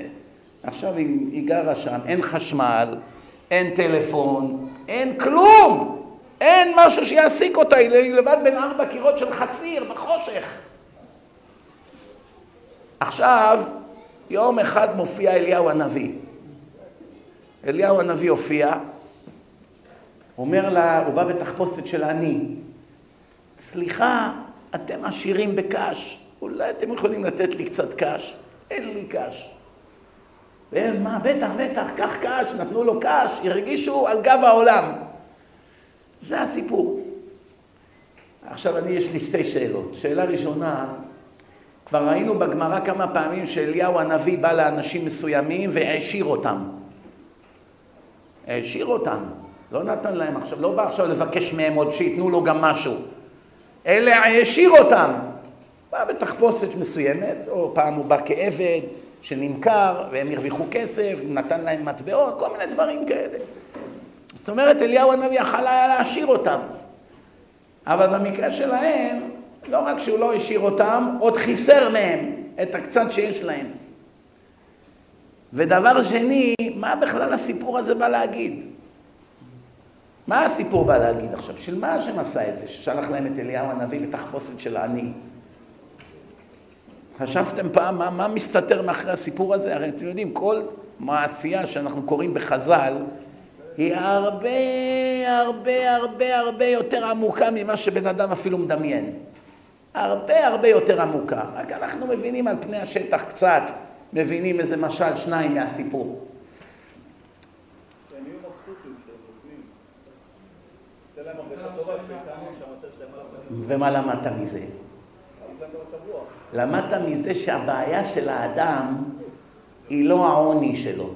עכשיו היא, היא גרה שם, אין חשמל, אין טלפון, אין כלום! אין משהו שיעסיק אותה, היא לבד בין ארבע קירות של חציר, בחושך. עכשיו, יום אחד מופיע אליהו הנביא. אליהו הנביא הופיע, אומר לה, הוא בא בתחפושת של העני, סליחה, אתם עשירים בקש, אולי אתם יכולים לתת לי קצת קש? אין לי קש. והם, מה, בטח, בטח, קח קש, נתנו לו קש, הרגישו על גב העולם. זה הסיפור. עכשיו, אני, יש לי שתי שאלות. שאלה ראשונה, כבר ראינו בגמרא כמה פעמים שאליהו הנביא בא לאנשים מסוימים והעשיר אותם. העשיר אותם, לא נתן להם עכשיו, לא בא עכשיו לבקש מהם עוד שייתנו לו גם משהו, אלא העשיר אותם. בא בתחפושת מסוימת, או פעם הוא בא כעבד שנמכר והם הרוויחו כסף, נתן להם מטבעות, כל מיני דברים כאלה. זאת אומרת, אליהו הנביא יכל היה להעשיר אותם. אבל במקרה שלהם, לא רק שהוא לא השאיר אותם, עוד חיסר מהם את הקצת שיש להם. ודבר שני, מה בכלל הסיפור הזה בא להגיד? מה הסיפור בא להגיד עכשיו? של מה השם עשה את זה, ששלח להם את אליהו הנביא בתחפושת של העני? חשבתם פעם מה, מה מסתתר מאחורי הסיפור הזה? הרי אתם יודעים, כל מעשייה שאנחנו קוראים בחז"ל, היא הרבה הרבה הרבה הרבה יותר עמוקה ממה שבן אדם אפילו מדמיין. הרבה הרבה יותר עמוקה. רק אנחנו מבינים על פני השטח קצת, מבינים איזה משל, שניים מהסיפור. ומה למדת מזה? למדת מזה שהבעיה של האדם היא לא העוני שלו.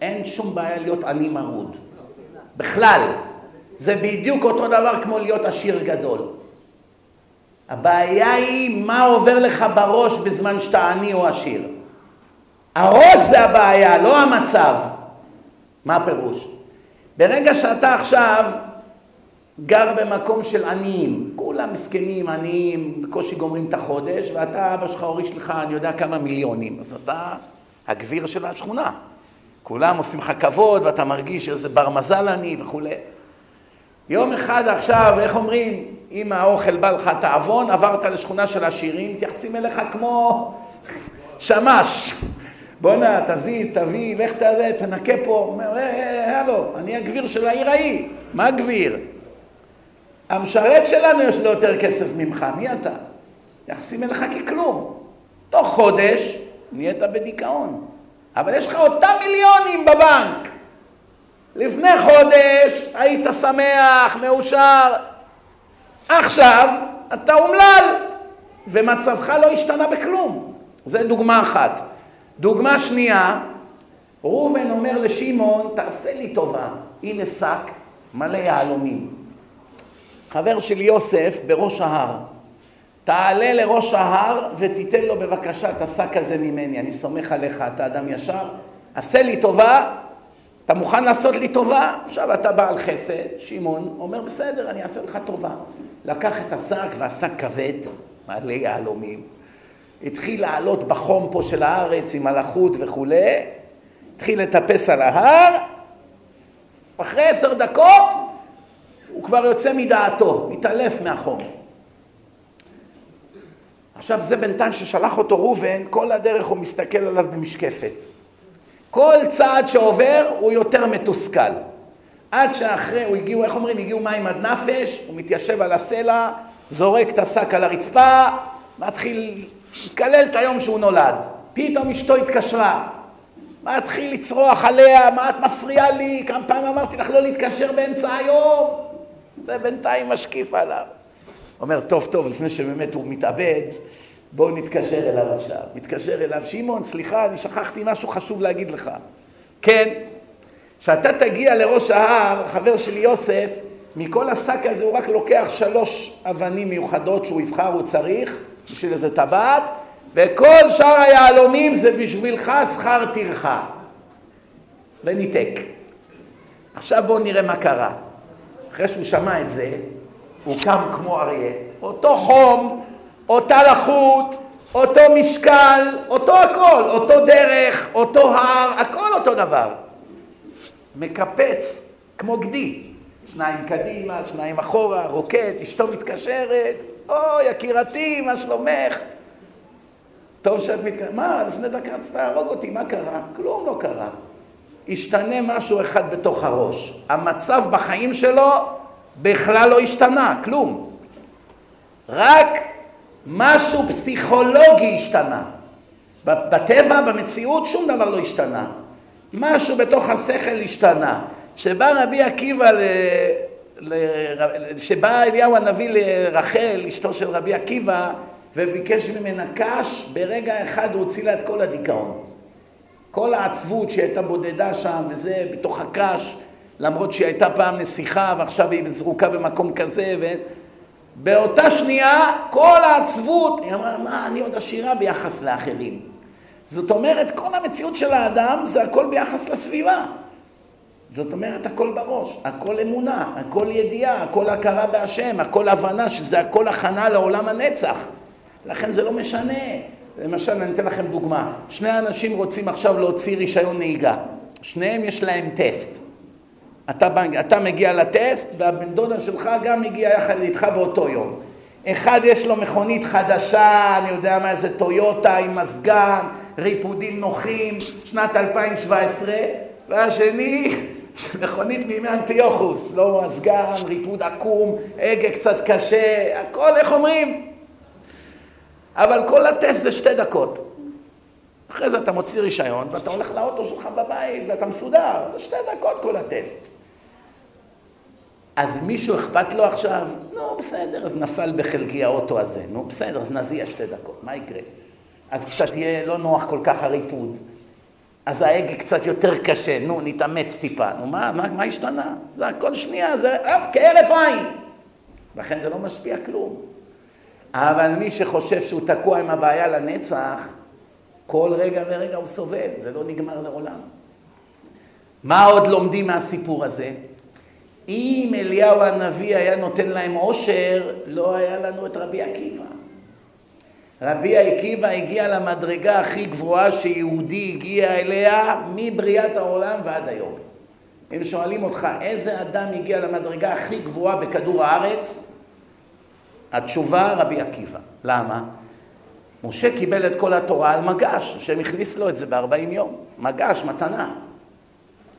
אין שום בעיה להיות עני מרוד. בכלל. זה בדיוק אותו דבר כמו להיות עשיר גדול. הבעיה היא מה עובר לך בראש בזמן שאתה עני או עשיר. הראש זה הבעיה, לא המצב. מה הפירוש? ברגע שאתה עכשיו גר במקום של עניים, כולם מסכנים, עניים, בקושי גומרים את החודש, ואתה, אבא שלך הוריש לך, אני יודע כמה מיליונים, אז אתה הגביר של השכונה. כולם עושים לך כבוד, ואתה מרגיש איזה בר מזל אני וכולי. יום אחד עכשיו, איך אומרים, אם האוכל בא לך תעוון, עברת לשכונה של עשירים, מתייחסים אליך כמו שמש. בואנה, תזיז, תביא, לך תזה, תנקה פה. אומר, אה, אה, אה, הלו, אני הגביר של העיר ההיא. מה גביר? המשרת שלנו יש לו יותר כסף ממך, מי אתה? יחסים אליך ככלום. תוך חודש נהיית בדיכאון. אבל יש לך אותם מיליונים בבנק. לפני חודש היית שמח, מאושר. עכשיו אתה אומלל, ומצבך לא השתנה בכלום. זו דוגמה אחת. דוגמה שנייה, ראובן אומר לשמעון, תעשה לי טובה, הנה שק מלא יהלומים. חבר של יוסף בראש ההר, תעלה לראש ההר ותיתן לו בבקשה את השק הזה ממני, אני סומך עליך, אתה אדם ישר, עשה לי טובה, אתה מוכן לעשות לי טובה? עכשיו אתה בעל חסד, שמעון אומר בסדר, אני אעשה לך טובה. לקח את השק והשק כבד, מלא יהלומים, התחיל לעלות בחום פה של הארץ עם הלחות וכולי, התחיל לטפס על ההר, אחרי עשר דקות כבר יוצא מדעתו, מתעלף מהחום. עכשיו זה בינתיים ששלח אותו ראובן, כל הדרך הוא מסתכל עליו במשקפת. כל צעד שעובר הוא יותר מתוסכל. עד שאחרי, הוא הגיעו, איך אומרים, הגיעו מים עד נפש, הוא מתיישב על הסלע, זורק את השק על הרצפה, מתחיל לקלל את היום שהוא נולד. פתאום אשתו התקשרה. מתחיל לצרוח עליה, מה את מפריעה לי? כמה פעמים אמרתי לך לא להתקשר באמצע היום? זה בינתיים משקיף עליו. אומר, טוב, טוב, לפני שבאמת הוא מתאבד, בואו נתקשר אליו עכשיו. מתקשר אליו, שמעון, סליחה, אני שכחתי משהו חשוב להגיד לך. כן, כשאתה תגיע לראש ההר, חבר שלי יוסף, מכל השק הזה הוא רק לוקח שלוש אבנים מיוחדות שהוא יבחר, הוא צריך, בשביל איזה טבעת, וכל שאר היהלומים זה בשבילך שכר טרחה. וניתק. עכשיו בואו נראה מה קרה. אחרי שהוא שמע את זה, הוא קם כמו אריה. אותו חום, אותה לחות, אותו משקל, אותו הכל, אותו דרך, אותו הר, הכל אותו דבר. מקפץ כמו גדי, שניים קדימה, שניים אחורה, רוקד, אשתו מתקשרת, או יקירתי, מה שלומך? טוב שאת מתקשרת, מה, לפני דקה רצית להרוג אותי, מה קרה? כלום לא קרה. השתנה משהו אחד בתוך הראש. המצב בחיים שלו בכלל לא השתנה, כלום. רק משהו פסיכולוגי השתנה. בטבע, במציאות, שום דבר לא השתנה. משהו בתוך השכל השתנה. כשבא רבי עקיבא, ל... ל... שבא אליהו הנביא לרחל, אשתו של רבי עקיבא, וביקש ממנה קש, ברגע אחד הוא הוציא לה את כל הדיכאון. כל העצבות שהייתה בודדה שם, וזה בתוך הקש, למרות שהיא הייתה פעם נסיכה ועכשיו היא זרוקה במקום כזה, ו... באותה שנייה כל העצבות, היא אמרה, מה, אני עוד עשירה ביחס לאחרים. זאת אומרת, כל המציאות של האדם זה הכל ביחס לסביבה. זאת אומרת, הכל בראש, הכל אמונה, הכל ידיעה, הכל הכרה בהשם, הכל הבנה שזה הכל הכנה לעולם הנצח. לכן זה לא משנה. למשל, אני אתן לכם דוגמה. שני אנשים רוצים עכשיו להוציא רישיון נהיגה. שניהם יש להם טסט. אתה, אתה מגיע לטסט והבן דודה שלך גם מגיע יחד איתך באותו יום. אחד יש לו מכונית חדשה, אני יודע מה, איזה טויוטה עם מזגן, ריפודים נוחים, שנת 2017, והשני, מכונית מימי אנטיוכוס, לא מזגן, ריפוד עקום, הגה קצת קשה, הכל, איך אומרים? אבל כל הטסט זה שתי דקות. אחרי זה אתה מוציא רישיון ואתה הולך לאוטו שלך בבית ואתה מסודר, זה שתי דקות כל הטסט. אז מישהו אכפת לו עכשיו? נו, בסדר, אז נפל בחלקי האוטו הזה. נו, בסדר, אז נזיע שתי דקות, מה יקרה? אז קצת יהיה לא נוח כל כך הריפוד. אז ההגה קצת יותר קשה, נו, נתאמץ טיפה. נו, מה, מה, מה השתנה? זה הכל שנייה, זה אה, כהרף עין. לכן זה לא משפיע כלום. אבל מי שחושב שהוא תקוע עם הבעיה לנצח, כל רגע ורגע הוא סובל, זה לא נגמר לעולם. מה עוד לומדים מהסיפור הזה? אם אליהו הנביא היה נותן להם עושר, לא היה לנו את רבי עקיבא. רבי עקיבא הגיע למדרגה הכי גבוהה שיהודי הגיע אליה מבריאת העולם ועד היום. אם שואלים אותך איזה אדם הגיע למדרגה הכי גבוהה בכדור הארץ, התשובה רבי עקיבא. למה? משה קיבל את כל התורה על מגש, השם הכניס לו את זה בארבעים יום. מגש, מתנה.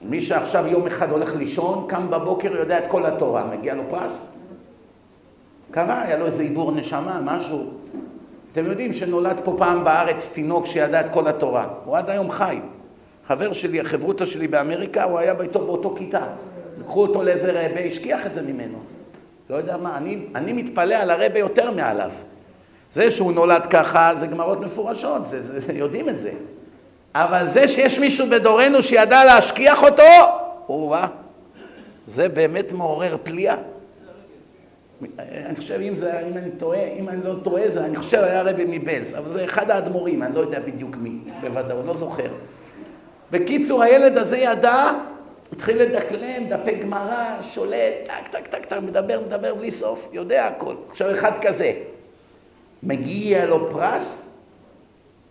מי שעכשיו יום אחד הולך לישון, קם בבוקר, יודע את כל התורה, מגיע לו פרס? קרה, היה לו איזה עיבור נשמה, משהו. אתם יודעים שנולד פה פעם בארץ תינוק שידע את כל התורה. הוא עד היום חי. חבר שלי, החברותא שלי באמריקה, הוא היה באותו, באותו כיתה. לקחו אותו לאיזה רבה, השכיח את זה ממנו. לא יודע מה, אני, אני מתפלא על הרבה יותר מעליו. זה שהוא נולד ככה, זה גמרות מפורשות, זה, זה, זה, יודעים את זה. אבל זה שיש מישהו בדורנו שידע להשכיח אותו, או-אה, זה באמת מעורר פליאה. אני חושב, אם, זה, אם אני טועה, אם אני לא טועה, זה, אני חושב היה רבי מבלס, אבל זה אחד האדמו"רים, אני לא יודע בדיוק מי, בוודאות, לא זוכר. בקיצור, הילד הזה ידע, התחיל לדקלם, דפי גמרא, שולט, טק, טק, טק, טק, מדבר, מדבר בלי סוף, יודע הכל. עכשיו, אחד כזה, מגיע לו פרס,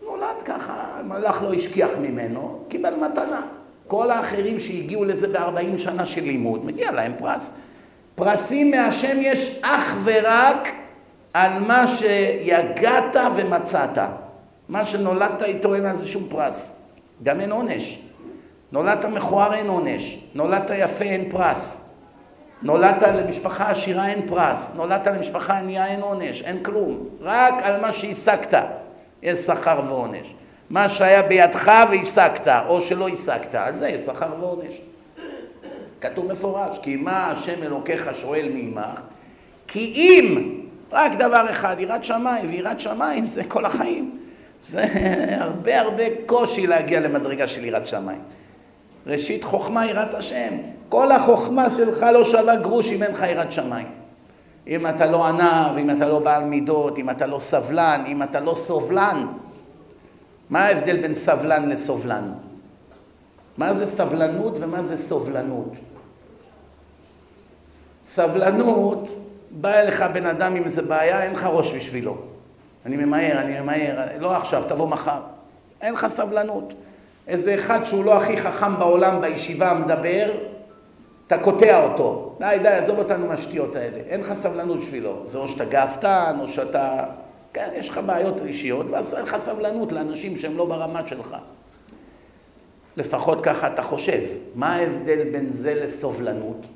נולד ככה, המלאך לא השכיח ממנו, קיבל מתנה. כל האחרים שהגיעו לזה בארבעים שנה של לימוד, מגיע להם פרס. פרסים מהשם יש אך ורק על מה שיגעת ומצאת. מה שנולדת איתו אין על זה שום פרס. גם אין עונש. נולדת מכוער אין עונש. נולדת יפה אין פרס. נולדת למשפחה עשירה אין פרס. נולדת למשפחה ענייה אין עונש. אין כלום. רק על מה שהשגת יש שכר ועונש. מה שהיה בידך והשגת, או שלא השגת, על זה יש שכר ועונש. כתוב מפורש, כי מה השם אלוקיך שואל מעמך? כי אם, רק דבר אחד, יראת שמיים, ויראת שמיים זה כל החיים. זה הרבה הרבה קושי להגיע למדרגה של יראת שמיים. ראשית חוכמה יראת השם. כל החוכמה שלך לא שווה גרוש אם אין לך יראת שמיים. אם אתה לא ענב, אם אתה לא בעל מידות, אם אתה לא סבלן, אם אתה לא סובלן. מה ההבדל בין סבלן לסובלן? מה זה סבלנות ומה זה סובלנות? סבלנות, בא אליך בן אדם עם איזה בעיה, אין לך ראש בשבילו. אני ממהר, אני ממהר, לא עכשיו, תבוא מחר. אין לך סבלנות. איזה אחד שהוא לא הכי חכם בעולם בישיבה מדבר, אתה קוטע אותו. די, די, עזוב אותנו מהשטויות האלה. אין לך סבלנות בשבילו. זה או שאתה גאוותן, או שאתה... כן, יש לך בעיות אישיות, ואז אין לך סבלנות לאנשים שהם לא ברמה שלך. לפחות ככה אתה חושב. מה ההבדל בין זה לסובלנות?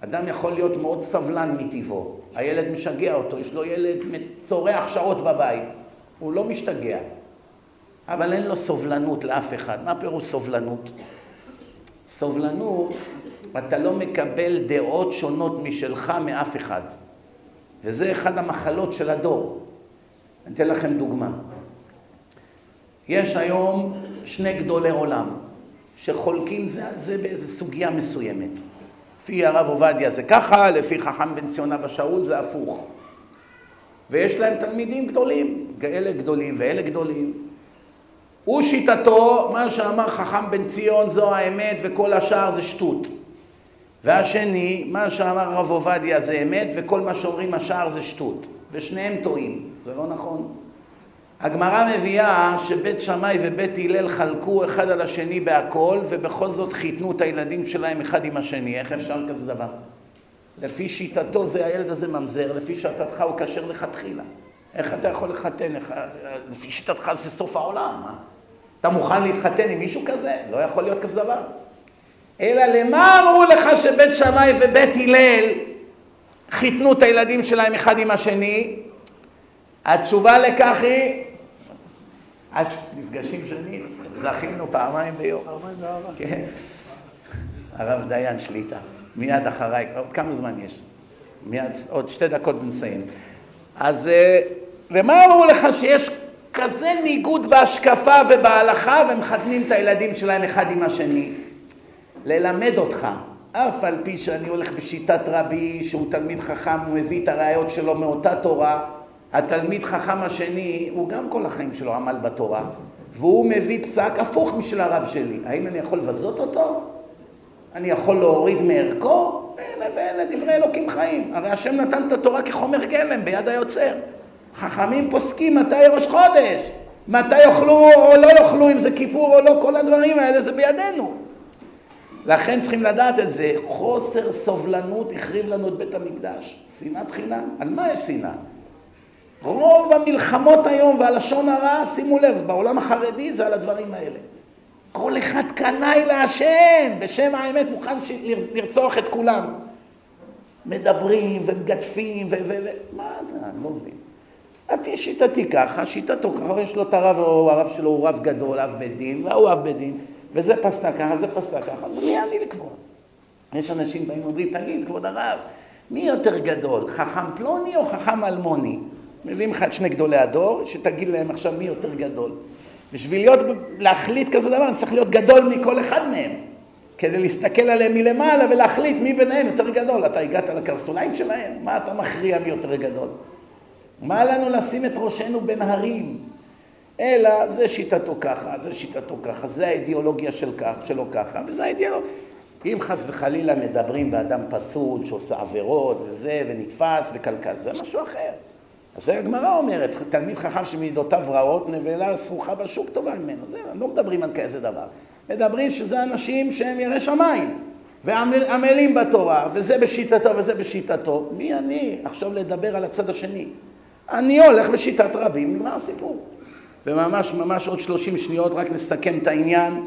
אדם יכול להיות מאוד סבלן מטבעו. הילד משגע אותו, יש לו ילד צורח שעות בבית. הוא לא משתגע. אבל אין לו סובלנות לאף אחד. מה פירוש סובלנות? סובלנות, אתה לא מקבל דעות שונות משלך מאף אחד. וזה אחד המחלות של הדור. אני אתן לכם דוגמה. יש היום שני גדולי עולם שחולקים זה על זה באיזו סוגיה מסוימת. לפי הרב עובדיה זה ככה, לפי חכם בן ציון אבא שאול זה הפוך. ויש להם תלמידים גדולים, אלה גדולים ואלה גדולים. הוא שיטתו, מה שאמר חכם בן ציון זו האמת וכל השאר זה שטות. והשני, מה שאמר הרב עובדיה זה אמת וכל מה שאומרים השאר זה שטות. ושניהם טועים, זה לא נכון. הגמרא מביאה שבית שמאי ובית הלל חלקו אחד על השני בהכל ובכל זאת חיתנו את הילדים שלהם אחד עם השני. איך אפשר כזה דבר? לפי שיטתו זה הילד הזה ממזר, לפי שיטתך הוא כשר לכתחילה. איך אתה יכול לחתן? איך... לפי שיטתך זה סוף העולם. מה? אתה מוכן להתחתן עם מישהו כזה? לא יכול להיות כזה דבר. אלא למה אמרו לך שבית שמאי ובית הלל חיתנו את הילדים שלהם אחד עם השני? התשובה לכך היא, עד נפגשים שנים, זכינו פעמיים ביום. פעמיים באהבה. כן. הרב דיין שליטה, מיד אחריי, עוד כמה זמן יש? מיד, עוד שתי דקות ונסיים. אז למה אמרו לך שיש כזה ניגוד בהשקפה ובהלכה ומחתנים את הילדים שלהם אחד עם השני? ללמד אותך, אף על פי שאני הולך בשיטת רבי שהוא תלמיד חכם, הוא מביא את הראיות שלו מאותה תורה, התלמיד חכם השני, הוא גם כל החיים שלו עמל בתורה, והוא מביא פסק הפוך משל הרב שלי. האם אני יכול לבזות אותו? אני יכול להוריד מערכו? אלה ואלה דברי אלוקים חיים. הרי השם נתן את התורה כחומר גלם ביד היוצר. חכמים פוסקים מתי ראש חודש, מתי יאכלו או לא יאכלו, אם זה כיפור או לא, כל הדברים האלה זה בידינו. לכן צריכים לדעת את זה. חוסר סובלנות החריב לנו את בית המקדש. שנאת חינם. על מה יש שנאה? רוב המלחמות היום והלשון הרע, שימו לב, בעולם החרדי זה על הדברים האלה. כל אחד קנאי להשם, בשם האמת מוכן לרצוח את כולם. מדברים ומגדפים ו... ו... ו... מה אתה, אני לא מבין. שיטתי ככה, שיטתו ככה, יש לו את הרב, או הרב שלו הוא רב גדול, אב בית דין, והוא אב בית דין, וזה פסק ככה, זה פסק ככה, אז מי אני לקבוע? יש אנשים באים ואומרים, תגיד, כבוד הרב, מי יותר גדול, חכם פלוני או חכם אלמוני? מביאים לך את שני גדולי הדור, שתגיד להם עכשיו מי יותר גדול. בשביל להיות, להחליט כזה דבר, אני צריך להיות גדול מכל אחד מהם. כדי להסתכל עליהם מלמעלה ולהחליט מי ביניהם יותר גדול. אתה הגעת לקרסוליים שלהם? מה אתה מכריע מי יותר גדול? מה לנו לשים את ראשנו בין הרים? אלא זה שיטתו ככה, זה שיטתו ככה, זה האידיאולוגיה של כך, שלו ככה, וזה האידיאולוגיה. אם חס וחלילה מדברים באדם פסול שעושה עבירות וזה, ונתפס וקלקל, זה משהו אחר. אז זה הגמרא אומרת, תלמיד חכם שמידותיו רעות, נבלה סרוחה בשוק טובה ממנו. זה, לא מדברים על כזה דבר. מדברים שזה אנשים שהם יראי שמיים, ועמלים בתורה, וזה בשיטתו וזה בשיטתו. מי אני עכשיו לדבר על הצד השני? אני הולך בשיטת רבים, נגמר הסיפור. וממש ממש עוד שלושים שניות רק נסכם את העניין.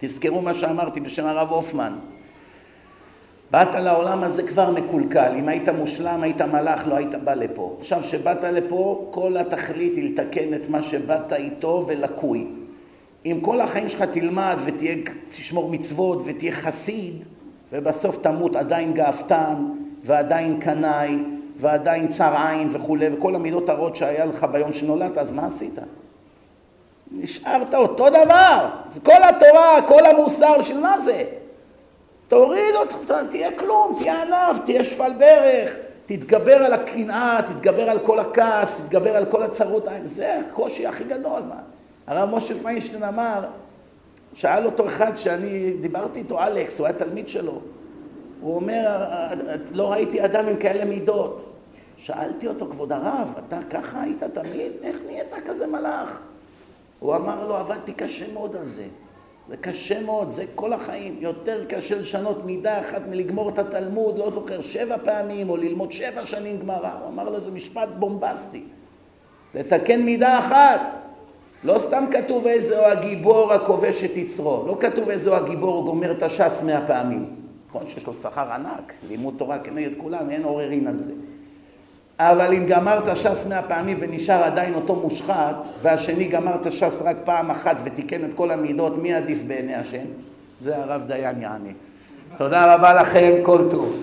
תזכרו מה שאמרתי בשם הרב הופמן. באת לעולם הזה כבר מקולקל, אם היית מושלם, היית מלאך, לא היית בא לפה. עכשיו, כשבאת לפה, כל התכלית היא לתקן את מה שבאת איתו ולקוי. אם כל החיים שלך תלמד ותשמור מצוות ותהיה חסיד, ובסוף תמות עדיין גאוותן, ועדיין קנאי, ועדיין צר עין וכולי, וכל המילות הרעות שהיה לך ביום שנולדת, אז מה עשית? נשארת אותו דבר. כל התורה, כל המוסר, בשביל מה זה? תוריד אותך, תהיה כלום, תהיה ענף, תהיה שפל ברך, תתגבר על הקנאה, תתגבר על כל הכעס, תתגבר על כל הצרות, זה הקושי הכי גדול. מה? הרב משה פיינשטיין אמר, שאל אותו אחד שאני דיברתי איתו, אלכס, הוא היה תלמיד שלו, הוא אומר, לא ראיתי אדם עם כאלה מידות. שאלתי אותו, כבוד הרב, אתה ככה היית תמיד? איך נהיית כזה מלאך? הוא אמר לו, עבדתי קשה מאוד על זה. זה קשה מאוד, זה כל החיים. יותר קשה לשנות מידה אחת מלגמור את התלמוד, לא זוכר, שבע פעמים, או ללמוד שבע שנים גמרא. הוא אמר לו, זה משפט בומבסטי. לתקן מידה אחת. לא סתם כתוב איזהו הגיבור הכובש את יצרו. לא כתוב איזהו הגיבור גומר את הש"ס מאה פעמים. נכון שיש לו שכר ענק, לימוד תורה כנגד כולם, אין עוררין על זה. אבל אם גמרת ש"ס מאה פעמים ונשאר עדיין אותו מושחת, והשני גמר את הש"ס רק פעם אחת ותיקן את כל המידות, מי עדיף בעיני השם? זה הרב דיין יענה. תודה רבה לכם, כל טוב.